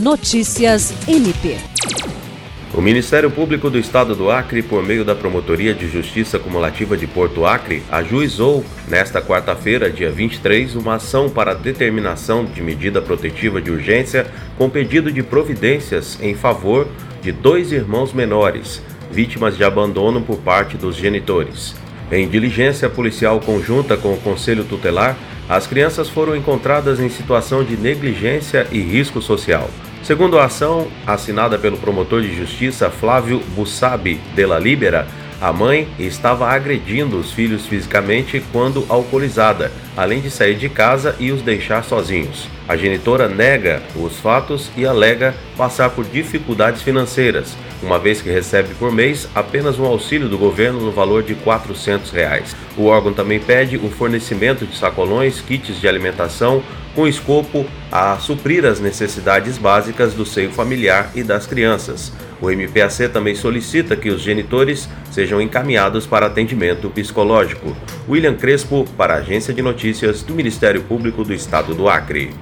Notícias MP. O Ministério Público do Estado do Acre, por meio da Promotoria de Justiça Cumulativa de Porto Acre, ajuizou, nesta quarta-feira, dia 23, uma ação para determinação de medida protetiva de urgência com pedido de providências em favor de dois irmãos menores, vítimas de abandono por parte dos genitores. Em diligência policial conjunta com o Conselho Tutelar, as crianças foram encontradas em situação de negligência e risco social. Segundo a ação, assinada pelo promotor de justiça Flávio Bussabi de la Libera, a mãe estava agredindo os filhos fisicamente quando alcoolizada, além de sair de casa e os deixar sozinhos. A genitora nega os fatos e alega passar por dificuldades financeiras, uma vez que recebe por mês apenas um auxílio do governo no valor de 400 reais. O órgão também pede o fornecimento de sacolões, kits de alimentação, com escopo a suprir as necessidades básicas do seio familiar e das crianças. O MPAC também solicita que os genitores sejam encaminhados para atendimento psicológico. William Crespo, para a Agência de Notícias do Ministério Público do Estado do Acre.